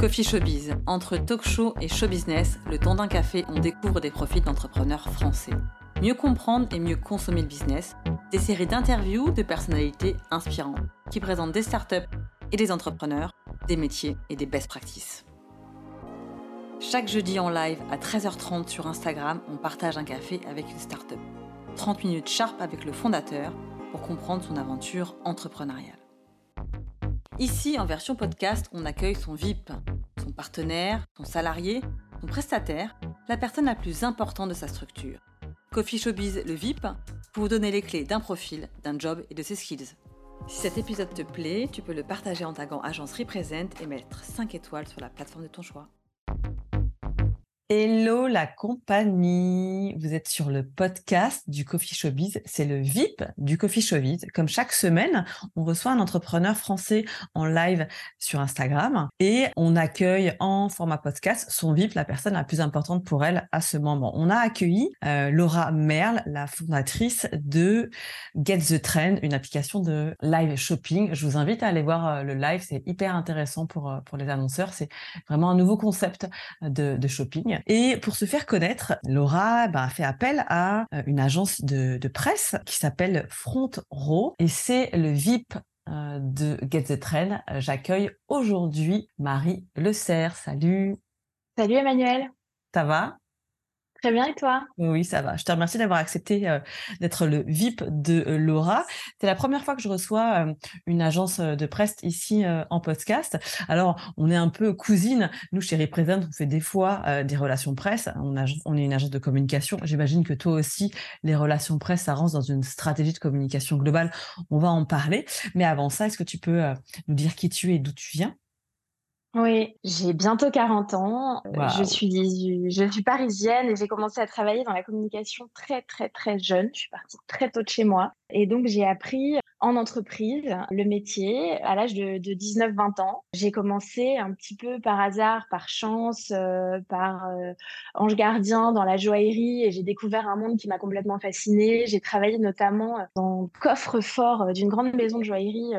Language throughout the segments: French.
Coffee Showbiz. Entre talk show et show business, le temps d'un café, on découvre des profils d'entrepreneurs français. Mieux comprendre et mieux consommer le business, des séries d'interviews de personnalités inspirantes qui présentent des startups et des entrepreneurs, des métiers et des best practices. Chaque jeudi en live à 13h30 sur Instagram, on partage un café avec une startup. 30 minutes sharp avec le fondateur pour comprendre son aventure entrepreneuriale. Ici, en version podcast, on accueille son VIP, son partenaire, son salarié, son prestataire, la personne la plus importante de sa structure. Coffee Showbiz, le VIP, pour vous donner les clés d'un profil, d'un job et de ses skills. Si cet épisode te plaît, tu peux le partager en tagant Agence Represent et mettre 5 étoiles sur la plateforme de ton choix. Hello la compagnie, vous êtes sur le podcast du Coffee Showbiz, c'est le VIP du Coffee Showbiz. Comme chaque semaine, on reçoit un entrepreneur français en live sur Instagram et on accueille en format podcast son VIP, la personne la plus importante pour elle à ce moment. On a accueilli euh, Laura Merle, la fondatrice de Get the Trend, une application de live shopping. Je vous invite à aller voir euh, le live, c'est hyper intéressant pour, euh, pour les annonceurs. C'est vraiment un nouveau concept de, de shopping. Et pour se faire connaître, Laura bah, a fait appel à euh, une agence de, presse qui s'appelle Front Row et c'est le VIP euh, de Get the Trend. J'accueille aujourd'hui Marie Le Serre. Salut. Salut Emmanuel. Ça va? Très bien, et toi? Oui, ça va. Je te remercie d'avoir accepté euh, d'être le VIP de euh, Laura. C'est la première fois que je reçois une agence de presse ici en podcast. Alors, on est un peu cousine. Nous, chez Represent, on fait des fois des relations presse. On, on est une agence de communication. J'imagine que toi aussi, les relations presse, ça rentre dans une stratégie de communication globale. On va en parler. Mais avant ça, est-ce que tu peux nous dire qui tu es et d'où tu viens? Oui, j'ai bientôt 40 ans. Euh, je suis, je suis parisienne et j'ai commencé à travailler dans la communication très, très, très jeune. Je suis partie très tôt de chez moi. Et donc, j'ai appris en entreprise le métier à l'âge de, de 19-20 ans. J'ai commencé un petit peu par hasard, par chance, euh, par euh, ange gardien dans la joaillerie et j'ai découvert un monde qui m'a complètement fascinée. J'ai travaillé notamment dans le coffre-fort d'une grande maison de joaillerie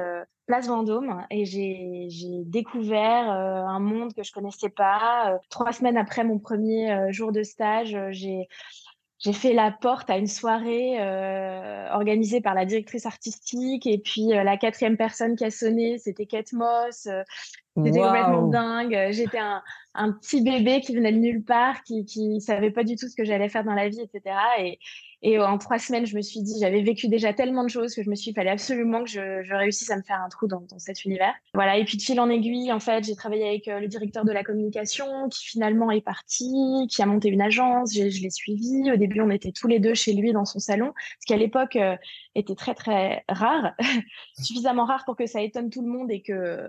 Place Vendôme et j'ai découvert euh, un monde que je connaissais pas. Euh, trois semaines après mon premier euh, jour de stage, j'ai j'ai fait la porte à une soirée organisée par la directrice artistique et puis la quatrième personne qui a sonné, c'était Kate Moss. C'était complètement dingue. J'étais un, un, petit bébé qui venait de nulle part, qui ne savait pas du tout ce que j'allais faire dans la vie, etc. Et, et en trois semaines, je me suis dit, j'avais vécu déjà tellement de choses que je me suis dit, fallait absolument que je, je, réussisse à me faire un trou dans, dans, cet univers. Voilà. Et puis de fil en aiguille, en fait, j'ai travaillé avec euh, le directeur de la communication qui finalement est parti, qui a monté une agence. Je, je l'ai suivi. Au début, on était tous les deux chez lui dans son salon, ce qui à l'époque euh, était très très rare, suffisamment rare pour que ça étonne tout le monde et que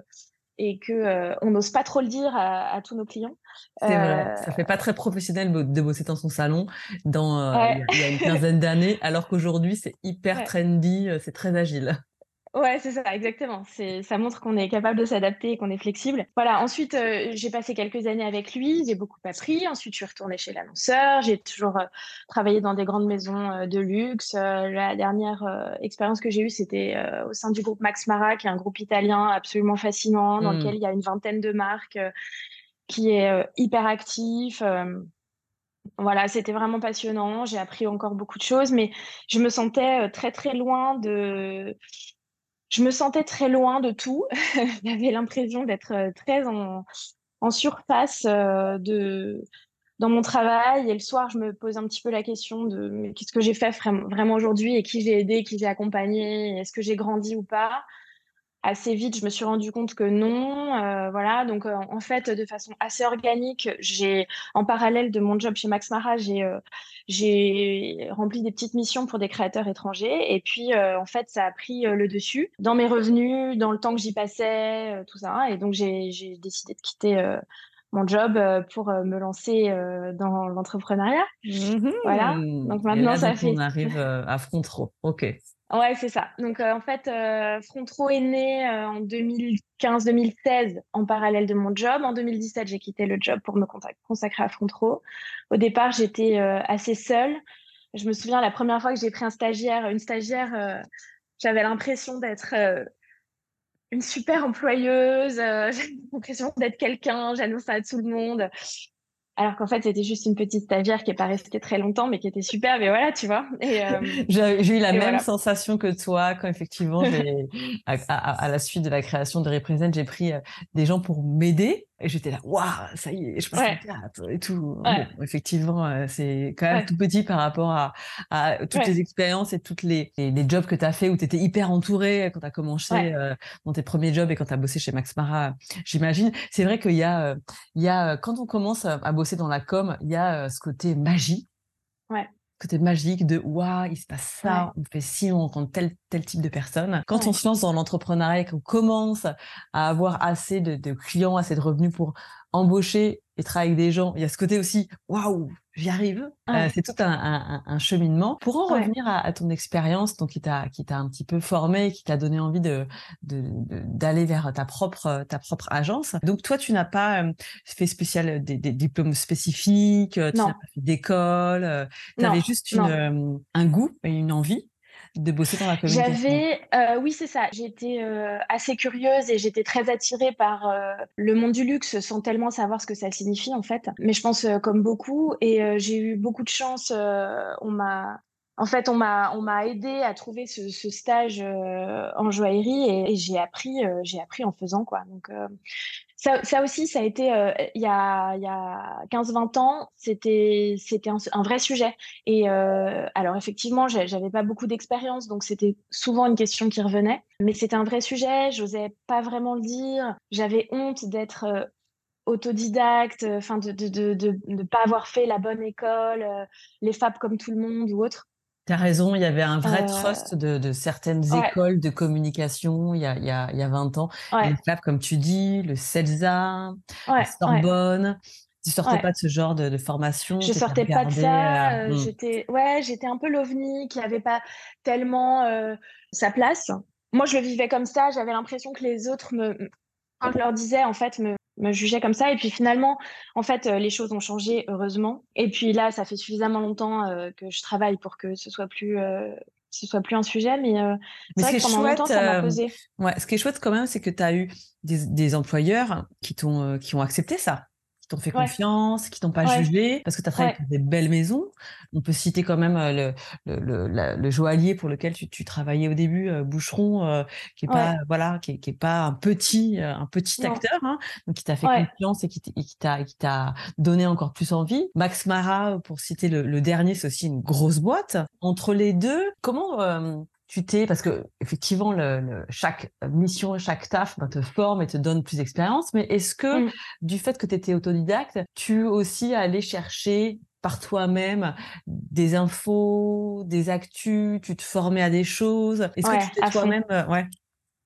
et que euh, on n'ose pas trop le dire à, tous nos clients. C'est vrai, euh, ça fait pas très professionnel de bosser dans son salon dans euh, il, y a, une quinzaine d'années, alors qu'aujourd'hui c'est hyper trendy, c'est très agile. Ouais, c'est ça, exactement. C'est, ça montre qu'on est capable de s'adapter et qu'on est flexible. Voilà. Ensuite, euh, j'ai passé quelques années avec lui. J'ai beaucoup appris. Ensuite, je suis retournée chez l'annonceur. J'ai toujours euh, travaillé dans des grandes maisons euh, de luxe. la dernière expérience que j'ai eue, c'était au sein du groupe Max Mara, qui est un groupe italien absolument fascinant, dans mmh. lequel il y a une vingtaine de marques, qui est hyper actif. Voilà, c'était vraiment passionnant. J'ai appris encore beaucoup de choses, mais je me sentais très très loin de je me sentais très loin de tout. J'avais l'impression d'être euh, très en, surface euh, dans mon travail. Et le soir, je me pose un petit peu la question de qu'est-ce que j'ai fait vraiment aujourd'hui? Et qui j'ai aidé, qui j'ai accompagné, est-ce que j'ai grandi ou pas? Assez vite, je me suis rendu compte que non. Euh, voilà, donc euh, en fait, de façon assez organique, j'ai, en parallèle de mon job chez Max Mara, j'ai euh, j'ai rempli des petites missions pour des créateurs étrangers. Et puis, en fait, ça a pris le dessus dans mes revenus, dans le temps que j'y passais, tout ça. Et donc, j'ai décidé de quitter mon job pour me lancer dans l'entrepreneuriat. Mmh voilà. Donc maintenant, ça fait. On arrive à front trop. Ok. Ouais, c'est ça. Donc, euh, en fait, euh, Frontro est né euh, en 2015-2016 en parallèle de mon job. En 2017, j'ai quitté le job pour me consacrer à Frontro. Au départ, j'étais assez seule. Je me souviens la première fois que j'ai pris un stagiaire, une stagiaire, j'avais l'impression d'être une super employeuse, j'ai l'impression d'être quelqu'un, j'annonce à tout le monde. Alors qu'en fait, c'était juste une petite stagiaire qui n'est pas restée très longtemps, mais qui était super. Mais voilà, tu vois. Euh, j'ai eu la même sensation que toi quand effectivement, à, à, la suite de la création de Represent, j'ai pris euh, des gens pour m'aider et j'étais là, waouh, ça y est, je passe ouais. théâtre et tout. effectivement, euh, c'est quand même tout petit par rapport à, à toutes les expériences et toutes les, les, jobs que tu as fait où tu étais hyper entouré quand tu as commencé euh, dans tes premiers jobs et quand tu as bossé chez Max Mara, j'imagine. C'est vrai qu'il y a, euh, il y a, quand on commence à bosser dans la com, il y a ce côté magie. Ouais côté magique de waouh, il se passe ça, on fait ci, on rencontre tel, tel type de personnes. Quand on se lance dans l'entrepreneuriat et qu'on commence à avoir assez de, de, clients, assez de revenus pour embaucher et travailler avec des gens, il y a ce côté aussi waouh, j'y arrive. Euh, c'est tout un, un, cheminement. Pour en revenir à, ton expérience, donc qui t'a qui t'a un petit peu formé, qui t'a donné envie de d'aller vers ta propre ta propre agence. Donc toi, tu n'as pas euh, fait spécial des, diplômes spécifiques, tu n'as pas fait d'école, tu avais juste une, un goût et une envie? De bosser dans la communication J'avais, euh, oui, c'est ça. J'étais euh, assez curieuse et j'étais très attirée par euh, le monde du luxe sans tellement savoir ce que ça signifie en fait. Mais je pense comme beaucoup et j'ai eu beaucoup de chance. on m'a en fait, on m'a on m'a aidé à trouver ce, stage en joaillerie et, j'ai appris j'ai appris en faisant quoi. Donc ça, aussi, ça a été, euh, il y a, y a 15-20 ans, c'était un, vrai sujet. Et euh, alors, effectivement, j'avais pas beaucoup d'expérience, donc c'était souvent une question qui revenait. Mais c'était un vrai sujet, j'osais pas vraiment le dire. J'avais honte d'être euh, autodidacte, de ne pas avoir fait la bonne école, les FAP comme tout le monde ou autre. Tu as raison, il y avait un vrai euh, trust de, certaines écoles de communication il y a, il y a, il y a 20 ans. Ouais. comme tu dis, le CELSA, la Sorbonne. Tu sortais pas de ce genre de, formation Je sortais pas de ça. Euh, euh, hmm. J'étais ouais, j'étais un peu l'ovni qui avait pas tellement sa place. Moi, je le vivais comme ça. J'avais l'impression que les autres me, quand je leur disais, en fait, me, me jugeait comme ça. Et puis finalement, en fait, euh, les choses ont changé, heureusement. Et puis là, ça fait suffisamment longtemps euh, que je travaille pour que ce soit plus, euh, ce soit plus un sujet. Mais, c'est vrai que pendant longtemps, ça m'a posé. Ouais, ce qui est chouette quand même, c'est que tu as eu des, des employeurs qui, t'ont, qui ont accepté ça t'ont fait confiance, qui t'ont pas jugé, parce que tu as travaillé pour des belles maisons. On peut citer quand même euh, le, le, le, joaillier pour lequel tu, tu, travaillais au début, euh, Boucheron, euh, qui est pas voilà, qui est, qui est, pas un petit un petit acteur, hein, donc qui t'a fait confiance et qui t'a qui t'a donné encore plus envie. Max Mara, pour citer le, dernier, c'est aussi une grosse boîte. Entre les deux, comment tu t'es parce que effectivement le, chaque mission chaque taf ben, te forme et te donne plus d'expérience. Mais est-ce que mmh. du fait que tu étais autodidacte tu aussi allé chercher par toi-même des infos des actus tu te formais à des choses? Est-ce que tu t'es toi-même euh, ouais.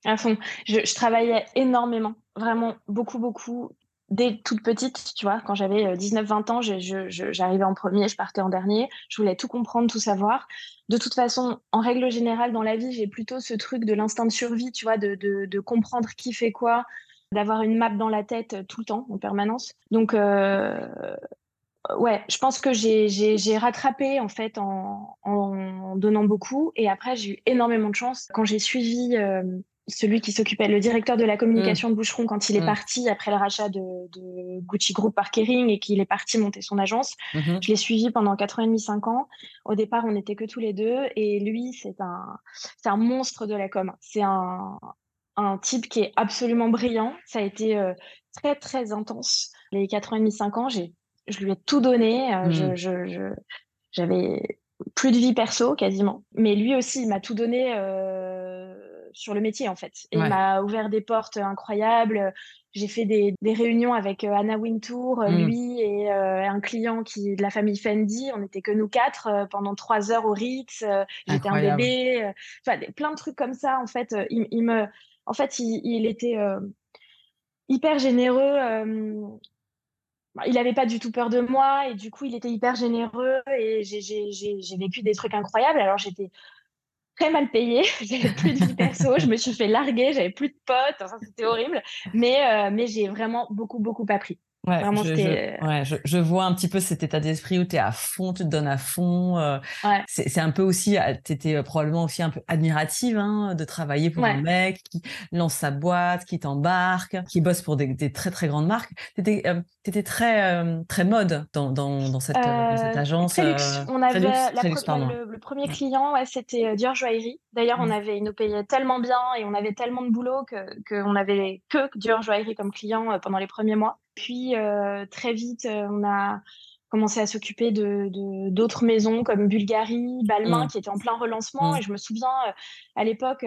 À fond. Je, je travaillais énormément vraiment beaucoup beaucoup dès toute petite, tu vois, quand j'avais 19-20 euh, ans, j'arrivais en premier, je partais en dernier, je voulais tout comprendre, tout savoir. De toute façon, en règle générale, dans la vie, j'ai plutôt ce truc de l'instinct de survie, tu vois, de, comprendre qui fait quoi, d'avoir une map dans la tête euh, tout le temps, en permanence. Donc, euh, ouais, je pense que j'ai rattrapé, en fait, en, en, donnant beaucoup. Et après, j'ai eu énormément de chance. Quand j'ai suivi celui qui s'occupait, le directeur de la communication de Boucheron, quand il est mm. parti après le rachat de, Gucci Group par Kering et qu'il est parti monter son agence. Mm-hmm. Je l'ai suivi pendant 4 ans et demi, 5 ans. Au départ, on n'était que tous les deux. Et lui, c'est un, c'est un monstre de la com. C'est un, un type qui est absolument brillant. Ça a été euh, très, très intense. Les 4 ans et demi, 5 ans, j'ai, je lui ai tout donné. Euh, mm. je, j'avais plus de vie perso quasiment. Mais lui aussi, il m'a tout donné. Euh, sur le métier en fait. Et il m'a ouvert des portes incroyables. J'ai fait des, réunions avec euh, Anna Wintour, euh, mm. lui et euh, un client qui de la famille Fendi. On n'était que nous quatre pendant trois heures au Ritz. J'étais un bébé. Enfin, plein de trucs comme ça. En fait, il, me, en fait, il, était hyper généreux. il n'avait pas du tout peur de moi et du coup, il était hyper généreux et j'ai vécu des trucs incroyables. Alors, j'étais très mal payée. J'avais plus de vie perso. je me suis fait larguer. J'avais plus de potes. Enfin, c'était horrible. Mais, euh, mais j'ai vraiment beaucoup, beaucoup appris. Ouais, je, je, vois un petit peu cet état d'esprit où tu es à fond, tu te donnes à fond. Euh, c'est un peu aussi, ah, tu étais probablement aussi un peu admirative hein, de travailler pour un mec qui lance sa boîte, qui t'embarque, qui bosse pour des, très très grandes marques. Tu étais, étais, très, très mode dans, dans, dans, cette, cette, agence. Luxe. On avait le, premier client, c'était Dior Joaillerie. D'ailleurs, on avait, ils nous payaient tellement bien et on avait tellement de boulot qu'on avait que Dior Joaillerie comme client pendant les premiers mois. Puis euh, très vite, euh, on a commencé à s'occuper de d'autres maisons comme Bulgarie, Balmain, mmh. qui était en plein relancement. Mmh. Et je me souviens, euh, à l'époque,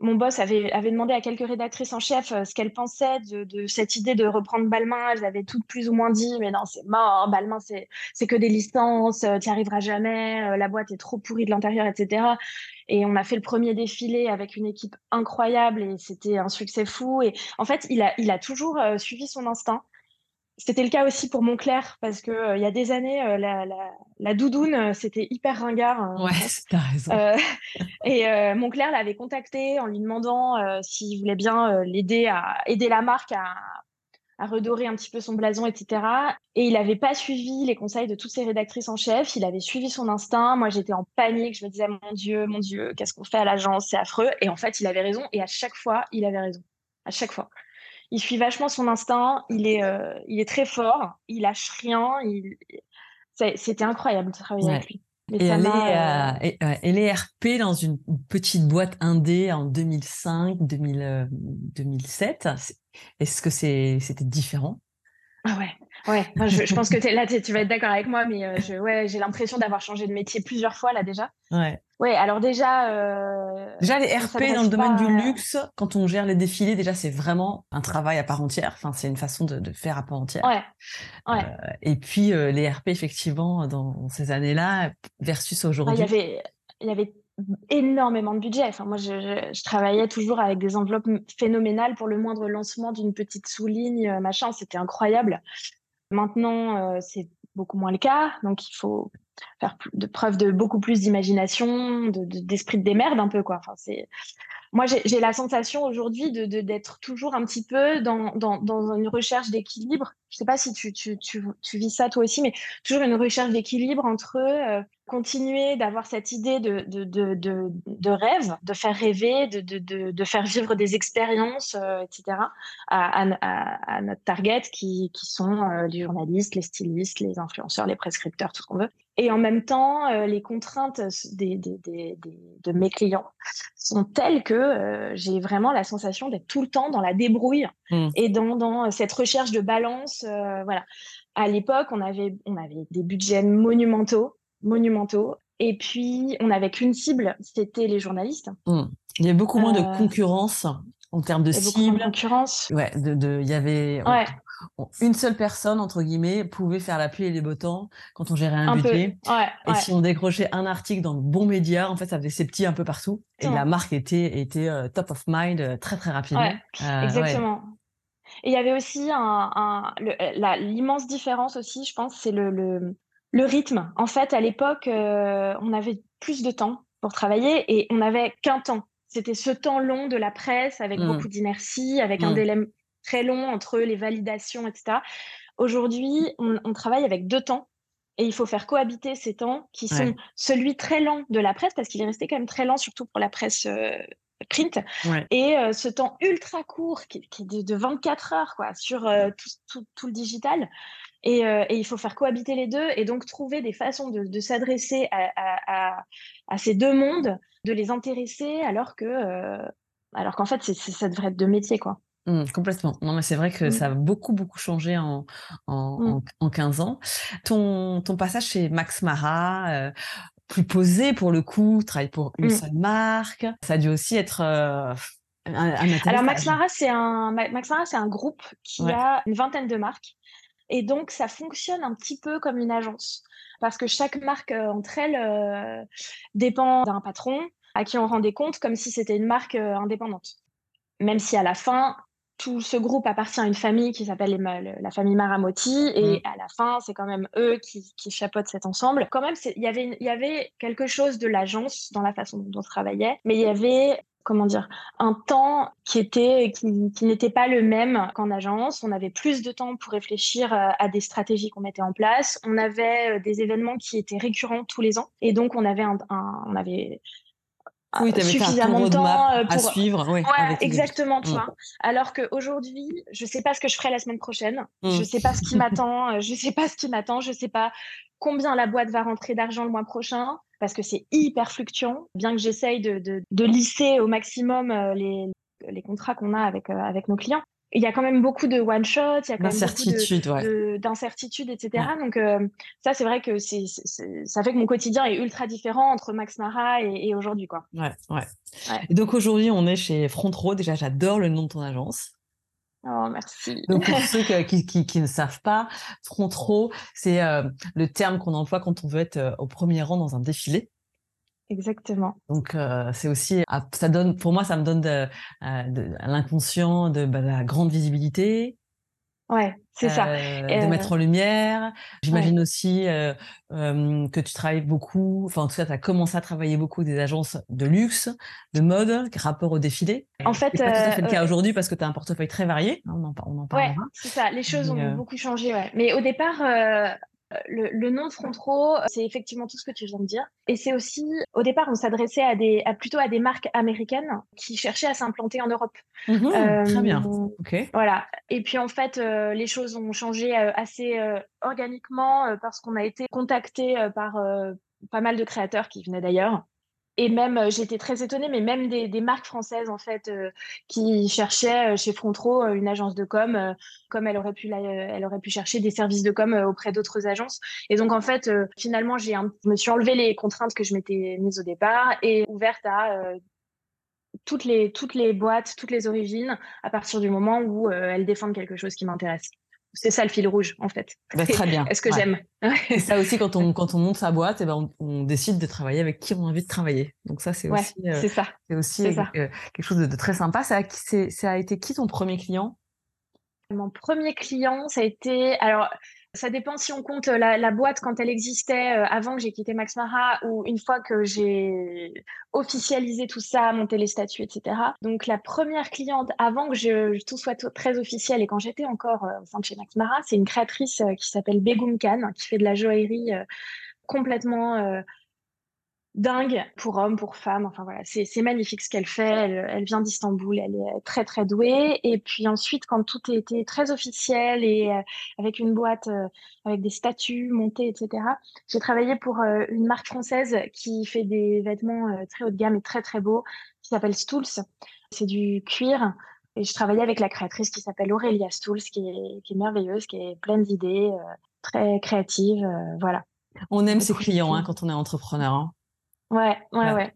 mon boss avait, demandé à quelques rédactrices en chef ce qu'elles pensaient de, cette idée de reprendre Balmain. Elles avaient toutes plus ou moins dit, mais non, c'est mort, Balmain, c'est que des licences, tu n'y arriveras jamais, la boîte est trop pourrie de l'intérieur, etc. Et on a fait le premier défilé avec une équipe incroyable et c'était un succès fou. Et en fait, il a, toujours euh, suivi son instinct. C'était le cas aussi pour Montclair parce que euh, il y a des années, euh, la, la, la, doudoune, c'était hyper ringard. Hein, ouais, t'as raison. et Montclair l'avait contacté en lui demandant s'il voulait bien l'aider à aider la marque à à redorer un petit peu son blason, etc. Et il n'avait pas suivi les conseils de toutes ses rédactrices en chef. Il avait suivi son instinct. Moi, j'étais en panique. Je me disais, mon Dieu, mon Dieu, qu'est-ce qu'on fait à l'agence? C'est affreux. Et en fait, il avait raison. Et à chaque fois, il avait raison. À chaque fois. Il suit vachement son instinct. Il est, euh, il est très fort. Il lâche rien. Il... C'était incroyable de travailler avec lui. Et elle, est, euh, elle, est, RP dans une petite boîte indé en 2005, 2000, 2007. Est-ce que c'était différent? Ah ouais, ouais. je, pense que es, là, tu vas être d'accord avec moi, mais euh, ouais, j'ai l'impression d'avoir changé de métier plusieurs fois là déjà. Ouais. Ouais, alors déjà. Euh, déjà, les RP dans le domaine du luxe, quand on gère les défilés, déjà, c'est vraiment un travail à part entière. Enfin, c'est une façon de, faire à part entière. Ouais. ouais. Euh, et puis, les RP, effectivement, dans ces années-là, versus aujourd'hui. Il y avait, il y avait énormément de budget. Enfin, moi, je, travaillais toujours avec des enveloppes phénoménales pour le moindre lancement d'une petite sous-ligne, euh, machin. C'était incroyable. Maintenant, euh, c'est beaucoup moins le cas. Donc, il faut faire de preuve de beaucoup plus d'imagination, d'esprit de, de, démerde un peu, quoi. Enfin, c'est moi, j'ai la sensation aujourd'hui d'être de, toujours un petit peu dans, dans, une recherche d'équilibre. Je ne sais pas si tu, tu, tu, vis ça toi aussi, mais toujours une recherche d'équilibre entre euh, continuer d'avoir cette idée de, de, de, rêve, de faire rêver, de, de, faire vivre des expériences, euh, etc., à, à, à, notre target qui, qui sont euh, les journalistes, les stylistes, les influenceurs, les prescripteurs, tout ce qu'on veut. Et en même temps, les contraintes des, des, des, de mes clients sont telles que euh, j'ai vraiment la sensation d'être tout le temps dans la débrouille mmh. et dans, dans, cette recherche de balance. Euh, voilà. À l'époque, on avait, on avait des budgets monumentaux, monumentaux. Et puis, on n'avait qu'une cible, c'était les journalistes. Mmh. Il y avait beaucoup moins de euh, concurrence en termes de cible. concurrence. Ouais, de, de, il y avait. Ouais une seule personne, entre guillemets, pouvait faire la pluie et les beaux temps quand on gérait un, budget. et si on décrochait un article dans le bon média, en fait, ça faisait ses petits un peu partout. Et la marque était, était euh, top of mind euh, très, très rapidement. Euh, exactement. Et il y avait aussi un, l'immense différence aussi, je pense, c'est le, le, rythme. En fait, à l'époque, on avait plus de temps pour travailler et on n'avait qu'un temps. C'était ce temps long de la presse avec mmh. beaucoup d'inertie, avec un mmh. délai très long entre les validations, etc. Aujourd'hui, on, travaille avec deux temps et il faut faire cohabiter ces temps qui sont celui très lent de la presse, parce qu'il est resté quand même très lent, surtout pour la presse euh, print, et euh, ce temps ultra court qui, est de, 24 heures quoi, sur euh, tout, le digital. Et, il faut faire cohabiter les deux et donc trouver des façons de, s'adresser à, ces deux mondes, de les intéresser alors que alors qu'en fait, ça devrait être deux métiers. quoi. Mmh, complètement. Non, mais c'est vrai que mmh. ça a beaucoup, beaucoup changé en, en, 15 mmh. ans. Ton, ton passage chez Max Mara, euh, plus posé pour le coup, travaille pour une seule marque, ça a dû aussi être euh, un, Alors, Max Mara, c'est un, Max Mara, c'est un groupe qui a une vingtaine de marques. Et donc, ça fonctionne un petit peu comme une agence. Parce que chaque marque euh, entre elles dépend d'un patron à qui on rend des comptes comme si c'était une marque indépendante. Même si à la fin, tout ce groupe appartient à une famille qui s'appelle la famille Maramotti et mm. à la fin c'est quand même eux qui, qui chapeautent cet ensemble quand même il y avait il y avait quelque chose de l'agence dans la façon dont on travaillait mais il y avait comment dire, un temps qui était qui, qui n'était pas le même qu'en agence. On avait plus de temps pour réfléchir euh, à des stratégies qu'on mettait en place. On avait euh, des événements qui étaient récurrents tous les ans, et donc on avait un, on avait oui, suffisamment de temps pour à suivre. Oui, exactement, tu mm. vois. Alors qu'aujourd'hui, je sais pas ce que je ferai la semaine prochaine. Je Je mm. sais pas ce qui m'attend. Je sais pas ce qui m'attend. Je sais pas combien la boîte va rentrer d'argent le mois prochain parce que c'est hyper fluctuant. Bien que j'essaye de, de, de, lisser au maximum euh, les, les contrats qu'on a avec, euh, avec nos clients, il y a quand même beaucoup de one shot, il y a quand même beaucoup d'incertitudes, etc. Donc euh, ça, c'est vrai que c'est, ça fait que mon quotidien est ultra différent entre Max Mara et, aujourd'hui, quoi. Ouais, ouais. Et donc aujourd'hui, on est chez Front Row. Déjà, j'adore le nom de ton agence. Oh, merci. Donc, pour ceux qui, qui, qui, ne savent pas, front row, c'est euh, le terme qu'on emploie quand on veut être euh, au premier rang dans un défilé. Exactement. Donc, euh, c'est aussi, ah, ça donne, pour moi, ça me donne de, de l'inconscient de, bah, la grande visibilité, Ouais, c'est ça. Euh, de mettre en lumière. J'imagine aussi euh, euh, que tu travailles beaucoup, enfin en tout cas, tu as commencé à travailler beaucoup des agences de luxe, de mode, rapport au défilé. En fait, c'est pas tout à fait le cas aujourd'hui parce que tu as un portefeuille très varié. Hein, on en, on en parlera. Ouais, c'est ça. Les choses ont beaucoup changé. Ouais. Mais au départ, le, nom de Front Row, c'est effectivement tout ce que tu viens de dire. Et c'est aussi, au départ, on s'adressait à des, à, plutôt à des marques américaines qui cherchaient à s'implanter en Europe. Mmh très bien. Ok. Voilà. Et puis en fait, euh, les choses ont changé euh, assez euh, organiquement parce qu'on a été contacté par pas mal de créateurs qui venaient d'ailleurs et même, euh, j'étais très étonnée, mais même des, marques françaises, en fait, euh, qui cherchaient euh, chez Frontro une agence de com, comme elle aurait, pu chercher des services de com auprès d'autres agences. Et donc, en fait, finalement, j'ai je me suis enlevé les contraintes que je m'étais mises au départ et ouverte à toutes les boîtes, toutes les origines, à partir du moment où elles défendent quelque chose qui m'intéresse c'est ça le fil rouge en fait. Bah, très bien. Est-ce que j'aime? C'est ça aussi quand on quand on monte sa boîte, et eh ben on, décide de travailler avec qui on a envie de travailler. Donc ça c'est aussi euh, c'est ça. C'est aussi euh, quelque chose de, très sympa. Ça a, ça a été qui ton premier client? Mon premier client, ça a été alors ça dépend si on compte la, la boîte quand elle existait euh, avant que j'ai quitté Max Mara ou une fois que j'ai officialisé tout ça, monté les statuts, etc. Donc la première cliente avant que tout soit très officiel et quand j'étais encore euh, au sein de chez Max Mara, c'est une créatrice euh, qui s'appelle Begum Khan qui fait de la joaillerie complètement dingue pour hommes, pour femmes. Enfin voilà, c'est magnifique ce qu'elle fait. Elle, vient d'Istanbul, elle est très très douée. Et puis ensuite, quand tout était très officiel et euh, avec une boîte euh, avec des statues montées, etc., j'ai travaillé pour euh, une marque française qui fait des vêtements très haut de gamme et très très beaux, qui s'appelle Stools. C'est du cuir. Et je travaillais avec la créatrice qui s'appelle Aurélia Stools, qui est, qui est merveilleuse, qui est pleine d'idées, très créative. voilà. On aime ses clients hein, quand on est entrepreneur. Hein. Ouais, ouais, ouais.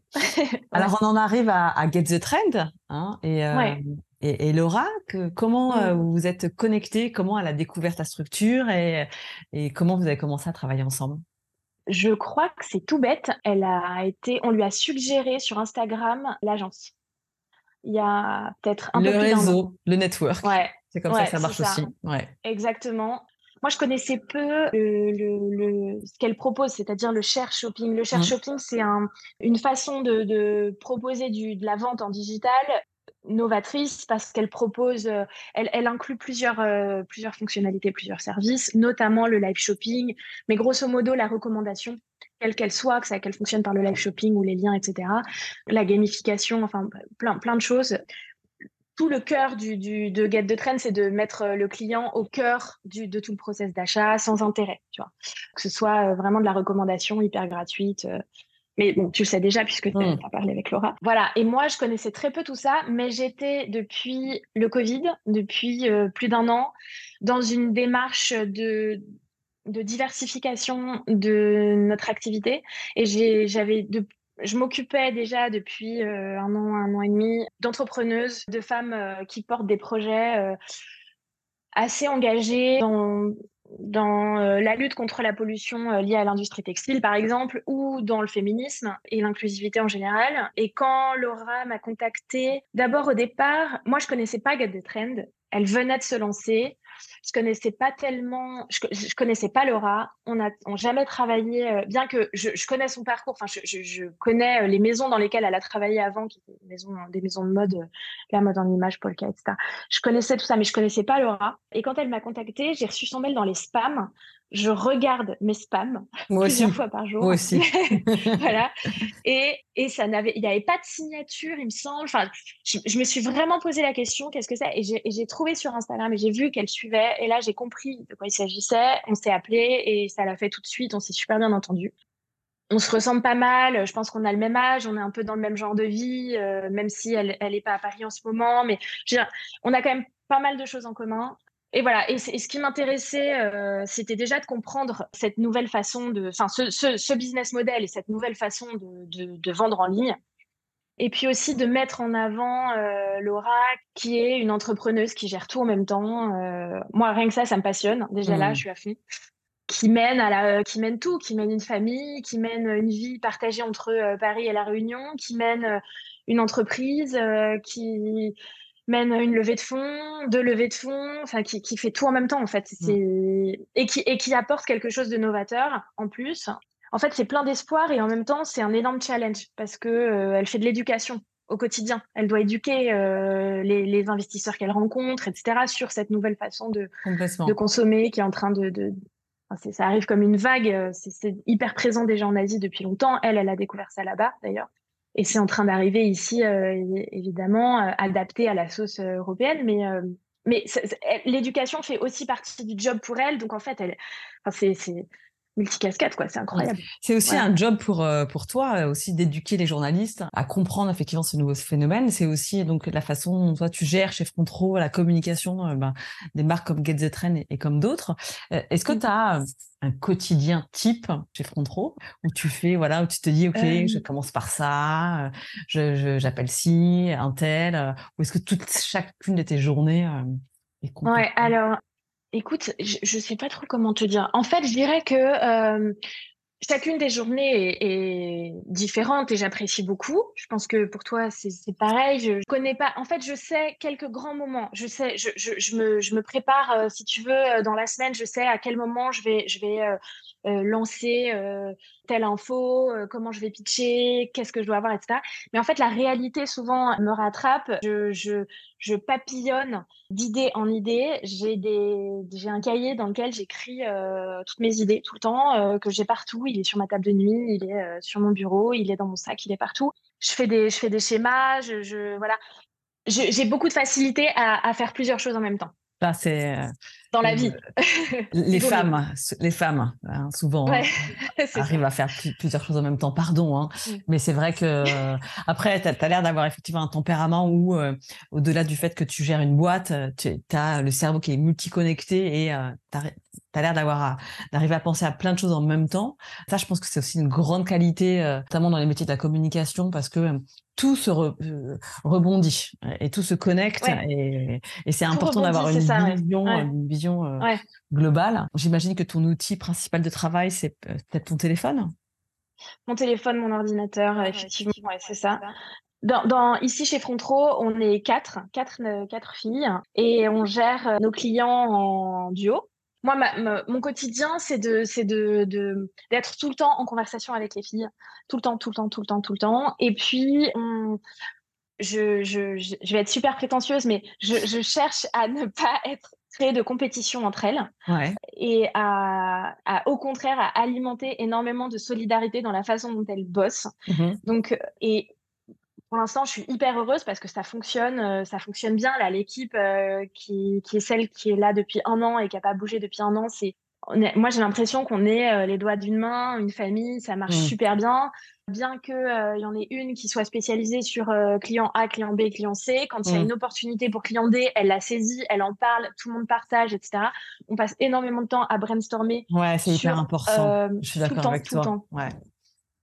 Alors, on en arrive à, Get the Trend. Hein, et, euh, et, Laura, que, comment euh, vous vous êtes connectée Comment elle a découvert ta structure et, et comment vous avez commencé à travailler ensemble? Je crois que c'est tout bête. Elle a été, on lui a suggéré sur Instagram l'agence. Il y a peut-être un le peu plus réseau, le network. Ouais. C'est comme ça que ça marche aussi. Ouais. Exactement. Moi, je connaissais peu le, ce qu'elle propose, c'est-à-dire le share shopping. Le share mmh. shopping, c'est un, une façon de, de proposer du, de la vente en digital novatrice parce qu'elle propose, euh, elle, elle, inclut plusieurs, euh, plusieurs fonctionnalités, plusieurs services, notamment le live shopping, mais grosso modo la recommandation, quelle qu'elle soit, que ça qu'elle fonctionne par le live shopping ou les liens, etc. La gamification, enfin plein, plein de choses tout le cœur du, de Get the Trend, c'est de mettre euh, le client au cœur de tout le process d'achat sans intérêt, tu vois. Que ce soit euh, vraiment de la recommandation hyper gratuite. Euh. mais bon, tu le sais déjà puisque tu as, mmh. parlé avec Laura. Voilà. Et moi, je connaissais très peu tout ça, mais j'étais depuis le Covid, depuis plus d'un an, dans une démarche de, de diversification de notre activité. Et j'avais de je m'occupais déjà depuis euh, un an, un an et demi d'entrepreneuses, de femmes euh, qui portent des projets euh, assez engagés dans, la lutte contre la pollution liée à l'industrie textile, par exemple, ou dans le féminisme et l'inclusivité en général. Et quand Laura m'a contactée, d'abord au départ, moi je connaissais pas Get the Trend. Elle venait de se lancer. Je connaissais pas tellement, je, connaissais pas Laura. On n'a jamais travaillé, euh, bien que je, je, connais son parcours. Je, connais euh, les maisons dans lesquelles elle a travaillé avant, qui étaient des maisons, de mode, la mode en image, Polka, etc. Je connaissais tout ça, mais je connaissais pas Laura. Et quand elle m'a contactée, j'ai reçu son mail dans les spams je regarde mes spams plusieurs fois par jour. Moi aussi. voilà. Et, et ça n'avait, il n'y avait pas de signature, il me semble. Enfin, je, me suis vraiment posé la question, qu'est-ce que c'est? Et j'ai trouvé sur Instagram et j'ai vu qu'elle suivait. Et là, j'ai compris de quoi il s'agissait. On s'est appelé et ça l'a fait tout de suite. On s'est super bien entendu. On se ressemble pas mal. Je pense qu'on a le même âge. On est un peu dans le même genre de vie, euh, même si elle, elle est pas à Paris en ce moment. Mais on a quand même pas mal de choses en commun. Et voilà, et, ce qui m'intéressait, euh, c'était déjà de comprendre cette nouvelle façon de, enfin, ce, ce, business model et cette nouvelle façon de, de, vendre en ligne. Et puis aussi de mettre en avant euh, Laura, qui est une entrepreneuse qui gère tout en même temps. Euh, moi, rien que ça, ça me passionne. Déjà là, mmh. je suis à fond. Qui mène, à la, qui mène tout, qui mène une famille, qui mène une vie partagée entre Paris et La Réunion, qui mène une entreprise, qui, mène une levée de fonds, deux levées de fonds, enfin qui, qui, fait tout en même temps en fait, mm. et qui et qui apporte quelque chose de novateur en plus. En fait, c'est plein d'espoir et en même temps, c'est un énorme challenge parce que euh, elle fait de l'éducation au quotidien. Elle doit éduquer euh, les, les, investisseurs qu'elle rencontre, etc., sur cette nouvelle façon de, de consommer qui est en train de, de ça arrive comme une vague. Euh, c'est hyper présent déjà en Asie depuis longtemps. Elle, elle a découvert ça là-bas d'ailleurs. Et c'est en train d'arriver ici, euh, évidemment, euh, adapté à la sauce euh, européenne. Mais, mais l'éducation fait aussi partie du job pour elle. Donc, en fait, elle, enfin, c'est multicasquette, quoi. C'est incroyable. C'est aussi un job pour, pour toi, aussi d'éduquer les journalistes à comprendre effectivement ce nouveau phénomène. C'est aussi donc la façon dont toi tu gères chez Frontro la communication ben, des marques comme Get the Trend et, comme d'autres. Est-ce que mmh. tu as un quotidien type chez Frontro où tu fais voilà où tu te dis ok je commence par ça je j'appelle ci un tel ou est-ce que toute chacune de tes journées est ouais alors écoute je, je sais pas trop comment te dire en fait je dirais que chacune des journées est, différente et j'apprécie beaucoup. Je pense que pour toi, c'est pareil. Je, je connais pas. En fait, je sais quelques grands moments. Je sais, je, je, me, prépare, euh, si tu veux, euh, dans la semaine, je sais à quel moment je vais, je vais euh, euh, lancer euh, telle info, euh, comment je vais pitcher, qu'est-ce que je dois avoir, etc. Mais en fait, la réalité souvent me rattrape. Je, je, papillonne d'idée en idée. J'ai un cahier dans lequel j'écris toutes mes idées tout le temps, que j'ai partout. Il est sur ma table de nuit, il est sur mon bureau, il est dans mon sac, il est partout. Je fais des, je fais des schémas, je, voilà. J'ai beaucoup de facilité à, faire plusieurs choses en même temps. C'est dans la vie. les femmes, les femmes, hein, souvent hein, arrivent à faire plusieurs choses en même temps. Pardon, hein. Mm. mais c'est vrai que après, tu as, l'air d'avoir effectivement un tempérament où, euh, au-delà du fait que tu gères une boîte, tu as le cerveau qui est multiconnecté et euh, tu as, l'air d'avoir d'arriver à penser à plein de choses en même temps. Ça, je pense que c'est aussi une grande qualité, euh, notamment dans les métiers de la communication, parce que tout se rebondit et tout se connecte et, c'est important d'avoir une, vision, une vision euh, globale. J'imagine que ton outil principal de travail, c'est peut-être ton téléphone Mon téléphone, mon ordinateur, effectivement, c'est ça. Dans, ici chez Frontro, on est quatre, quatre, euh, quatre filles et on gère euh, nos clients en duo. Moi, mon quotidien, c'est de, c'est de, d'être tout le temps en conversation avec les filles, tout le temps, tout le temps, tout le temps, tout le temps. Et puis, je, je, je, vais être super prétentieuse, mais je, je cherche à ne pas être créer de compétition entre elles et à, au contraire à alimenter énormément de solidarité dans la façon dont elles bossent. Mmh Donc, et pour l'instant, je suis hyper heureuse parce que ça fonctionne, euh, ça fonctionne bien. Là, l'équipe euh, qui, qui, est celle qui est là depuis un an et qui n'a pas bougé depuis un an, c'est moi, j'ai l'impression qu'on est euh, les doigts d'une main, une famille, ça marche mmh. super bien. Bien qu'il euh, y en ait une qui soit spécialisée sur client A, client B, client C, quand il y a mmh. une opportunité pour client D, elle la saisit, elle en parle, tout le monde partage, etc. On passe énormément de temps à brainstormer. Ouais, c'est hyper important. Je suis d'accord avec toi. Ouais.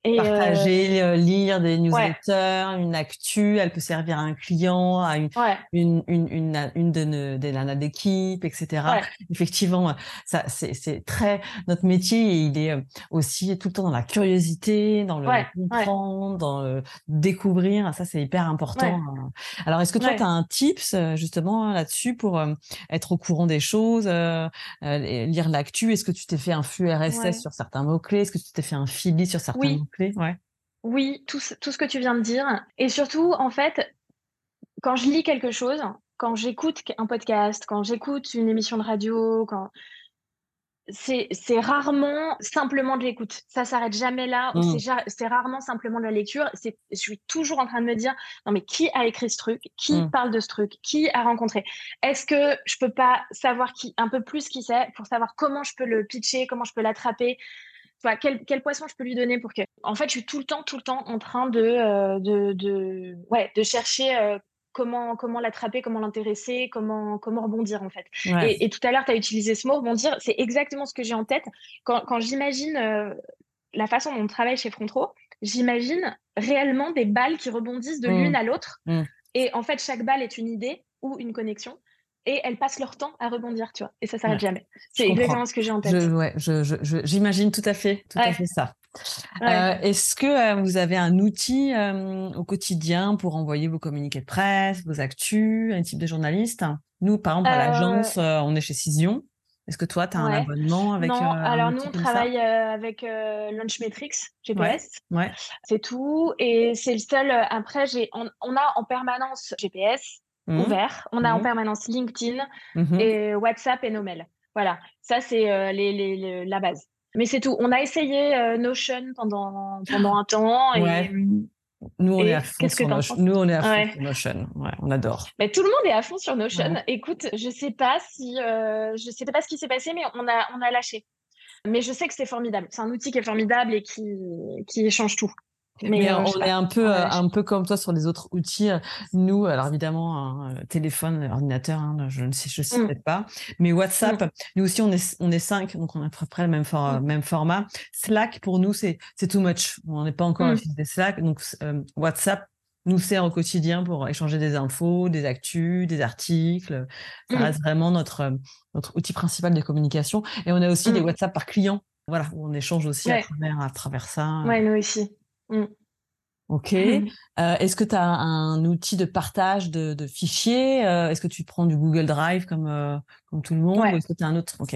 Partager, lire des newsletters, une actu, elle peut servir à un client, à une, une, une, une, de des nanas d'équipe, etc. Effectivement, ça, c'est très, notre métier, il est aussi tout le temps dans la curiosité, dans le comprendre, dans le découvrir. Ça, c'est hyper important. Hein. Alors, est-ce que toi, tu as un tips, justement, là-dessus pour être au courant des choses, lire l'actu? Est-ce que tu t'es fait un flux RSS sur certains mots-clés? Est-ce que tu t'es fait un feed sur certains mots oui, tout ce, tout ce que tu viens de dire. Et surtout, en fait, quand je lis quelque chose, quand j'écoute un podcast, quand j'écoute une émission de radio, quand c'est rarement simplement de l'écoute. Ça s'arrête jamais là. Mmh. C'est rarement simplement de la lecture. Je suis toujours en train de me dire non mais qui a écrit ce truc? Qui mmh. parle de ce truc? Qui a rencontré? Est-ce que je peux pas savoir qui un peu plus qui c'est pour savoir comment je peux le pitcher, comment je peux l'attraper? Quel, poisson je peux lui donner pour que. En fait, je suis tout le temps, tout le temps en train de, euh, de, ouais, de chercher euh, comment, comment l'attraper, comment l'intéresser, comment, comment rebondir, en fait. Et, tout à l'heure, tu as utilisé ce mot, rebondir. C'est exactement ce que j'ai en tête. Quand, quand j'imagine euh, la façon dont on travaille chez Frontro, j'imagine réellement des balles qui rebondissent de mmh. l'une à l'autre. Mmh. Et en fait, chaque balle est une idée ou une connexion et elles passent leur temps à rebondir, tu vois. Et ça s'arrête jamais. C'est exactement ce que j'ai en tête. j'imagine tout à fait, tout à fait ça. Euh, est-ce que euh, vous avez un outil euh, au quotidien pour envoyer vos communiqués de presse, vos actus, un type de journaliste? Nous, par exemple, à l'agence, on est chez Cision. Est-ce que toi, tu as un abonnement avec Non, alors nous, on travaille avec Launchmetrics, GPS. Ouais. C'est tout. Et c'est le seul. Après, on, on, a en permanence GPS, Mmh. ouvert. On a en mmh. permanence LinkedIn mmh et WhatsApp et nos mails. Voilà, ça c'est euh, les, la base. Mais c'est tout. On a essayé euh, Notion pendant, pendant un temps. Et... Nous, on est à fond sur Notion. Nous, on est à fond sur Notion. on adore. Mais tout le monde est à fond sur Notion. Écoute, je sais pas si, euh, je sais pas ce qui s'est passé, mais on a, on a lâché. Mais je sais que c'est formidable. C'est un outil qui est formidable et qui, qui change tout. Mais, euh, on est un peu, euh, un peu comme toi sur les autres outils. Nous, alors évidemment, euh, téléphone, ordinateur, hein, je ne sais, je sais mmh. pas. Mais WhatsApp, mmh. nous aussi, on est, on est cinq, donc on a à peu près le même, même format. Slack, pour nous, c'est, c'est too much. On n'est pas encore mmh. des Slack. Donc, WhatsApp nous sert au quotidien pour échanger des infos, des actus, des articles. Ça reste vraiment notre, notre outil principal de communication. Et on a aussi des WhatsApp par client. Voilà, où on échange aussi à, travers, à travers ça. Ouais, nous aussi. Mmh. Ok. Euh, est-ce que tu as un outil de partage de, fichiers euh, Est-ce que tu prends du Google Drive comme, euh, comme tout le monde Ou est-ce que tu as un autre? Ok.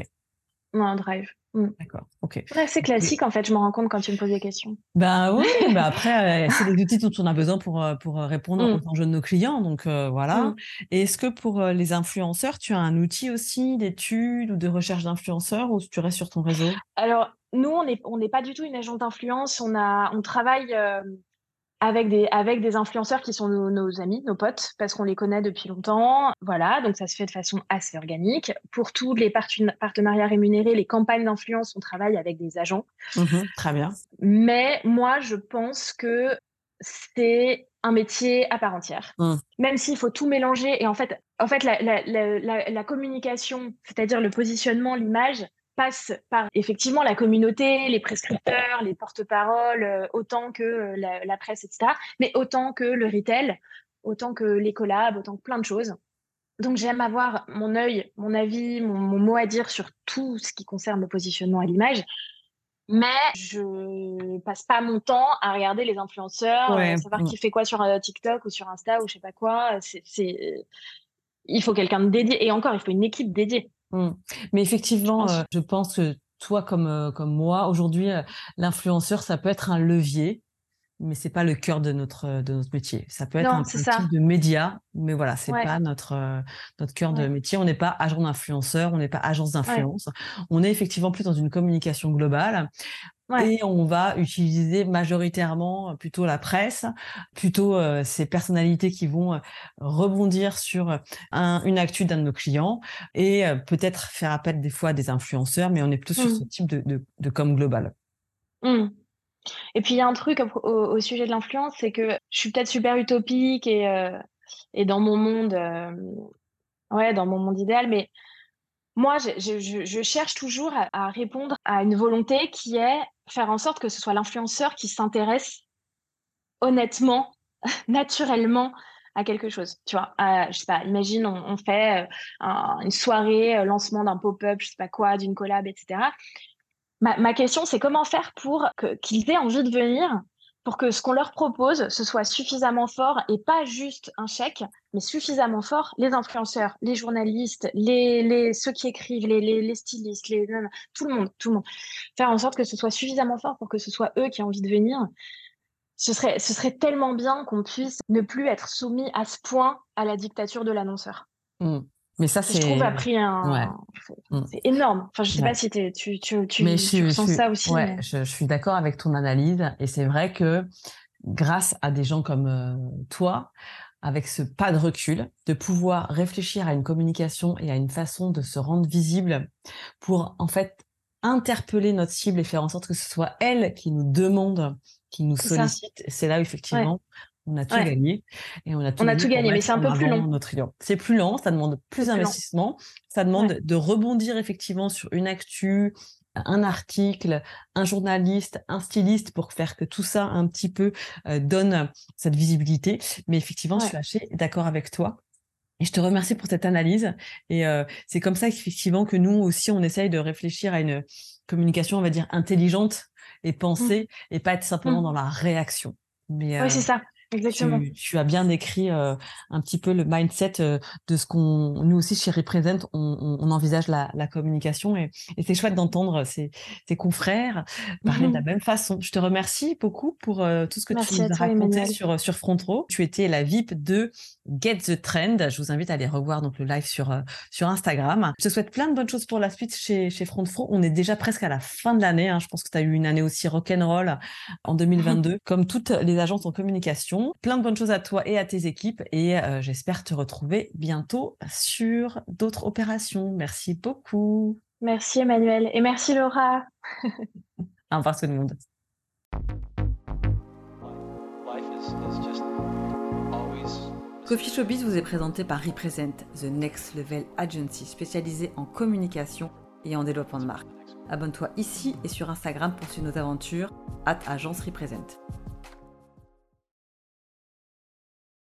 Non, un Drive. Mmh. D'accord, ok. c'est classique en fait, je me rends compte quand tu me poses des questions. Ben oui, bah après, c'est des outils dont on a besoin pour, pour répondre mmh. aux enjeux de nos clients. Donc voilà. Est-ce que pour les influenceurs, tu as un outil aussi d'études ou de recherche d'influenceurs ou tu restes sur ton réseau? Alors, nous, on n'est on pas du tout une agence d'influence. On, on travaille euh, avec, des, avec des influenceurs qui sont nos, amis, nos potes, parce qu'on les connaît depuis longtemps. Voilà, donc ça se fait de façon assez organique. Pour tous les partenariats rémunérés, les campagnes d'influence, on travaille avec des agents. Mmh très bien. Mais moi, je pense que c'est un métier à part entière. Mmh. Même s'il faut tout mélanger. Et en fait, en fait la, la communication, c'est-à-dire le positionnement, l'image, passe par effectivement la communauté, les prescripteurs, les porte-paroles, euh, autant que euh, la, presse, etc., mais autant que le retail, autant que les collabs, autant que plein de choses. Donc j'aime avoir mon œil, mon avis, mon, mot à dire sur tout ce qui concerne le positionnement à l'image, mais je passe pas mon temps à regarder les influenceurs, euh, savoir mm. qui fait quoi sur TikTok ou sur Insta ou je sais pas quoi. C'est, il faut quelqu'un de dédié et encore il faut une équipe dédiée. Mmh. Mais effectivement, je pense, euh, que toi comme, comme moi, aujourd'hui, l'influenceur, ça peut être un levier, mais c'est pas le cœur de notre, de notre métier. Ça peut être un type de média, mais voilà, c'est pas notre, notre cœur de métier. On n'est pas agent d'influenceur, on n'est pas agence d'influence. On est effectivement plus dans une communication globale. Et on va utiliser majoritairement euh, plutôt la presse, plutôt euh, ces personnalités qui vont euh, rebondir sur une actu d'un de nos clients et peut-être faire appel des fois à des influenceurs, mais on est plutôt sur mmh. ce type de, de, com global. Mmh. Et puis il y a un truc au, sujet de l'influence, c'est que je suis peut-être super utopique et, et dans mon monde, ouais, dans mon monde idéal, mais moi, je, cherche toujours à, répondre à une volonté qui est faire en sorte que ce soit l'influenceur qui s'intéresse honnêtement, naturellement à quelque chose. Tu vois, je sais pas, imagine, on, fait euh, une soirée, euh, lancement d'un pop-up, je sais pas quoi, d'une collab, etc. Ma, question, c'est comment faire pour qu'ils aient envie de venir pour que ce qu'on leur propose, ce soit suffisamment fort et pas juste un chèque, mais suffisamment fort, les influenceurs, les journalistes, les, ceux qui écrivent, les, stylistes, les, tout le monde, tout le monde. Faire en sorte que ce soit suffisamment fort pour que ce soit eux qui aient envie de venir. Ce serait, tellement bien qu'on puisse ne plus être soumis à ce point à la dictature de l'annonceur. Mmh. Mais ça, c'est. Je trouve, a pris un. Mmh. C'est énorme. Enfin, je sais pas si tu, tu, tu, tu sens ça aussi. Ouais, je, suis d'accord avec ton analyse. Et c'est vrai que grâce à des gens comme euh, toi, avec ce pas de recul, de pouvoir réfléchir à une communication et à une façon de se rendre visible pour, en fait, interpeller notre cible et faire en sorte que ce soit elle qui nous demande, qui nous sollicite. C'est là, effectivement, on a tout gagné. Et on a tout, on a tout gagné, mais c'est un peu plus long. C'est plus lent, ça demande plus d'investissement, ça demande de rebondir effectivement sur une actu, un article, un journaliste, un styliste pour faire que tout ça un petit peu euh, donne cette visibilité. Mais effectivement, je suis assez d'accord avec toi. Et je te remercie pour cette analyse. Et euh, c'est comme ça effectivement que nous aussi, on essaye de réfléchir à une communication, on va dire, intelligente et pensée, mmh. et pas être simplement mmh. dans la réaction. Mais, oui, c'est euh, ça. Exactement. Tu, as bien décrit euh, un petit peu le mindset euh, de ce qu'on, nous aussi chez Represent, on, on, envisage la, la, communication et, et c'est chouette d'entendre ces, ces, confrères parler de la même façon. Je te remercie beaucoup pour euh, tout ce que tu nous as raconté sur, sur Front Row. Tu étais la VIP de Get the Trend. Je vous invite à aller revoir donc le live sur, sur Instagram. Je te souhaite plein de bonnes choses pour la suite chez, chez Front Row. On est déjà presque à la fin de l'année. Hein. Je pense que tu as eu une année aussi rock'n'roll en 2022, comme toutes les agences en communication. Plein de bonnes choses à toi et à tes équipes et euh, j'espère te retrouver bientôt sur d'autres opérations. Merci beaucoup. Merci Emmanuel et merci Laura. Au revoir tout le monde. Coffee Showbiz vous est présenté par Represent, The Next Level Agency spécialisée en communication et en développement de marque. Abonne-toi ici et sur Instagram pour suivre nos aventures. At Agence Represent.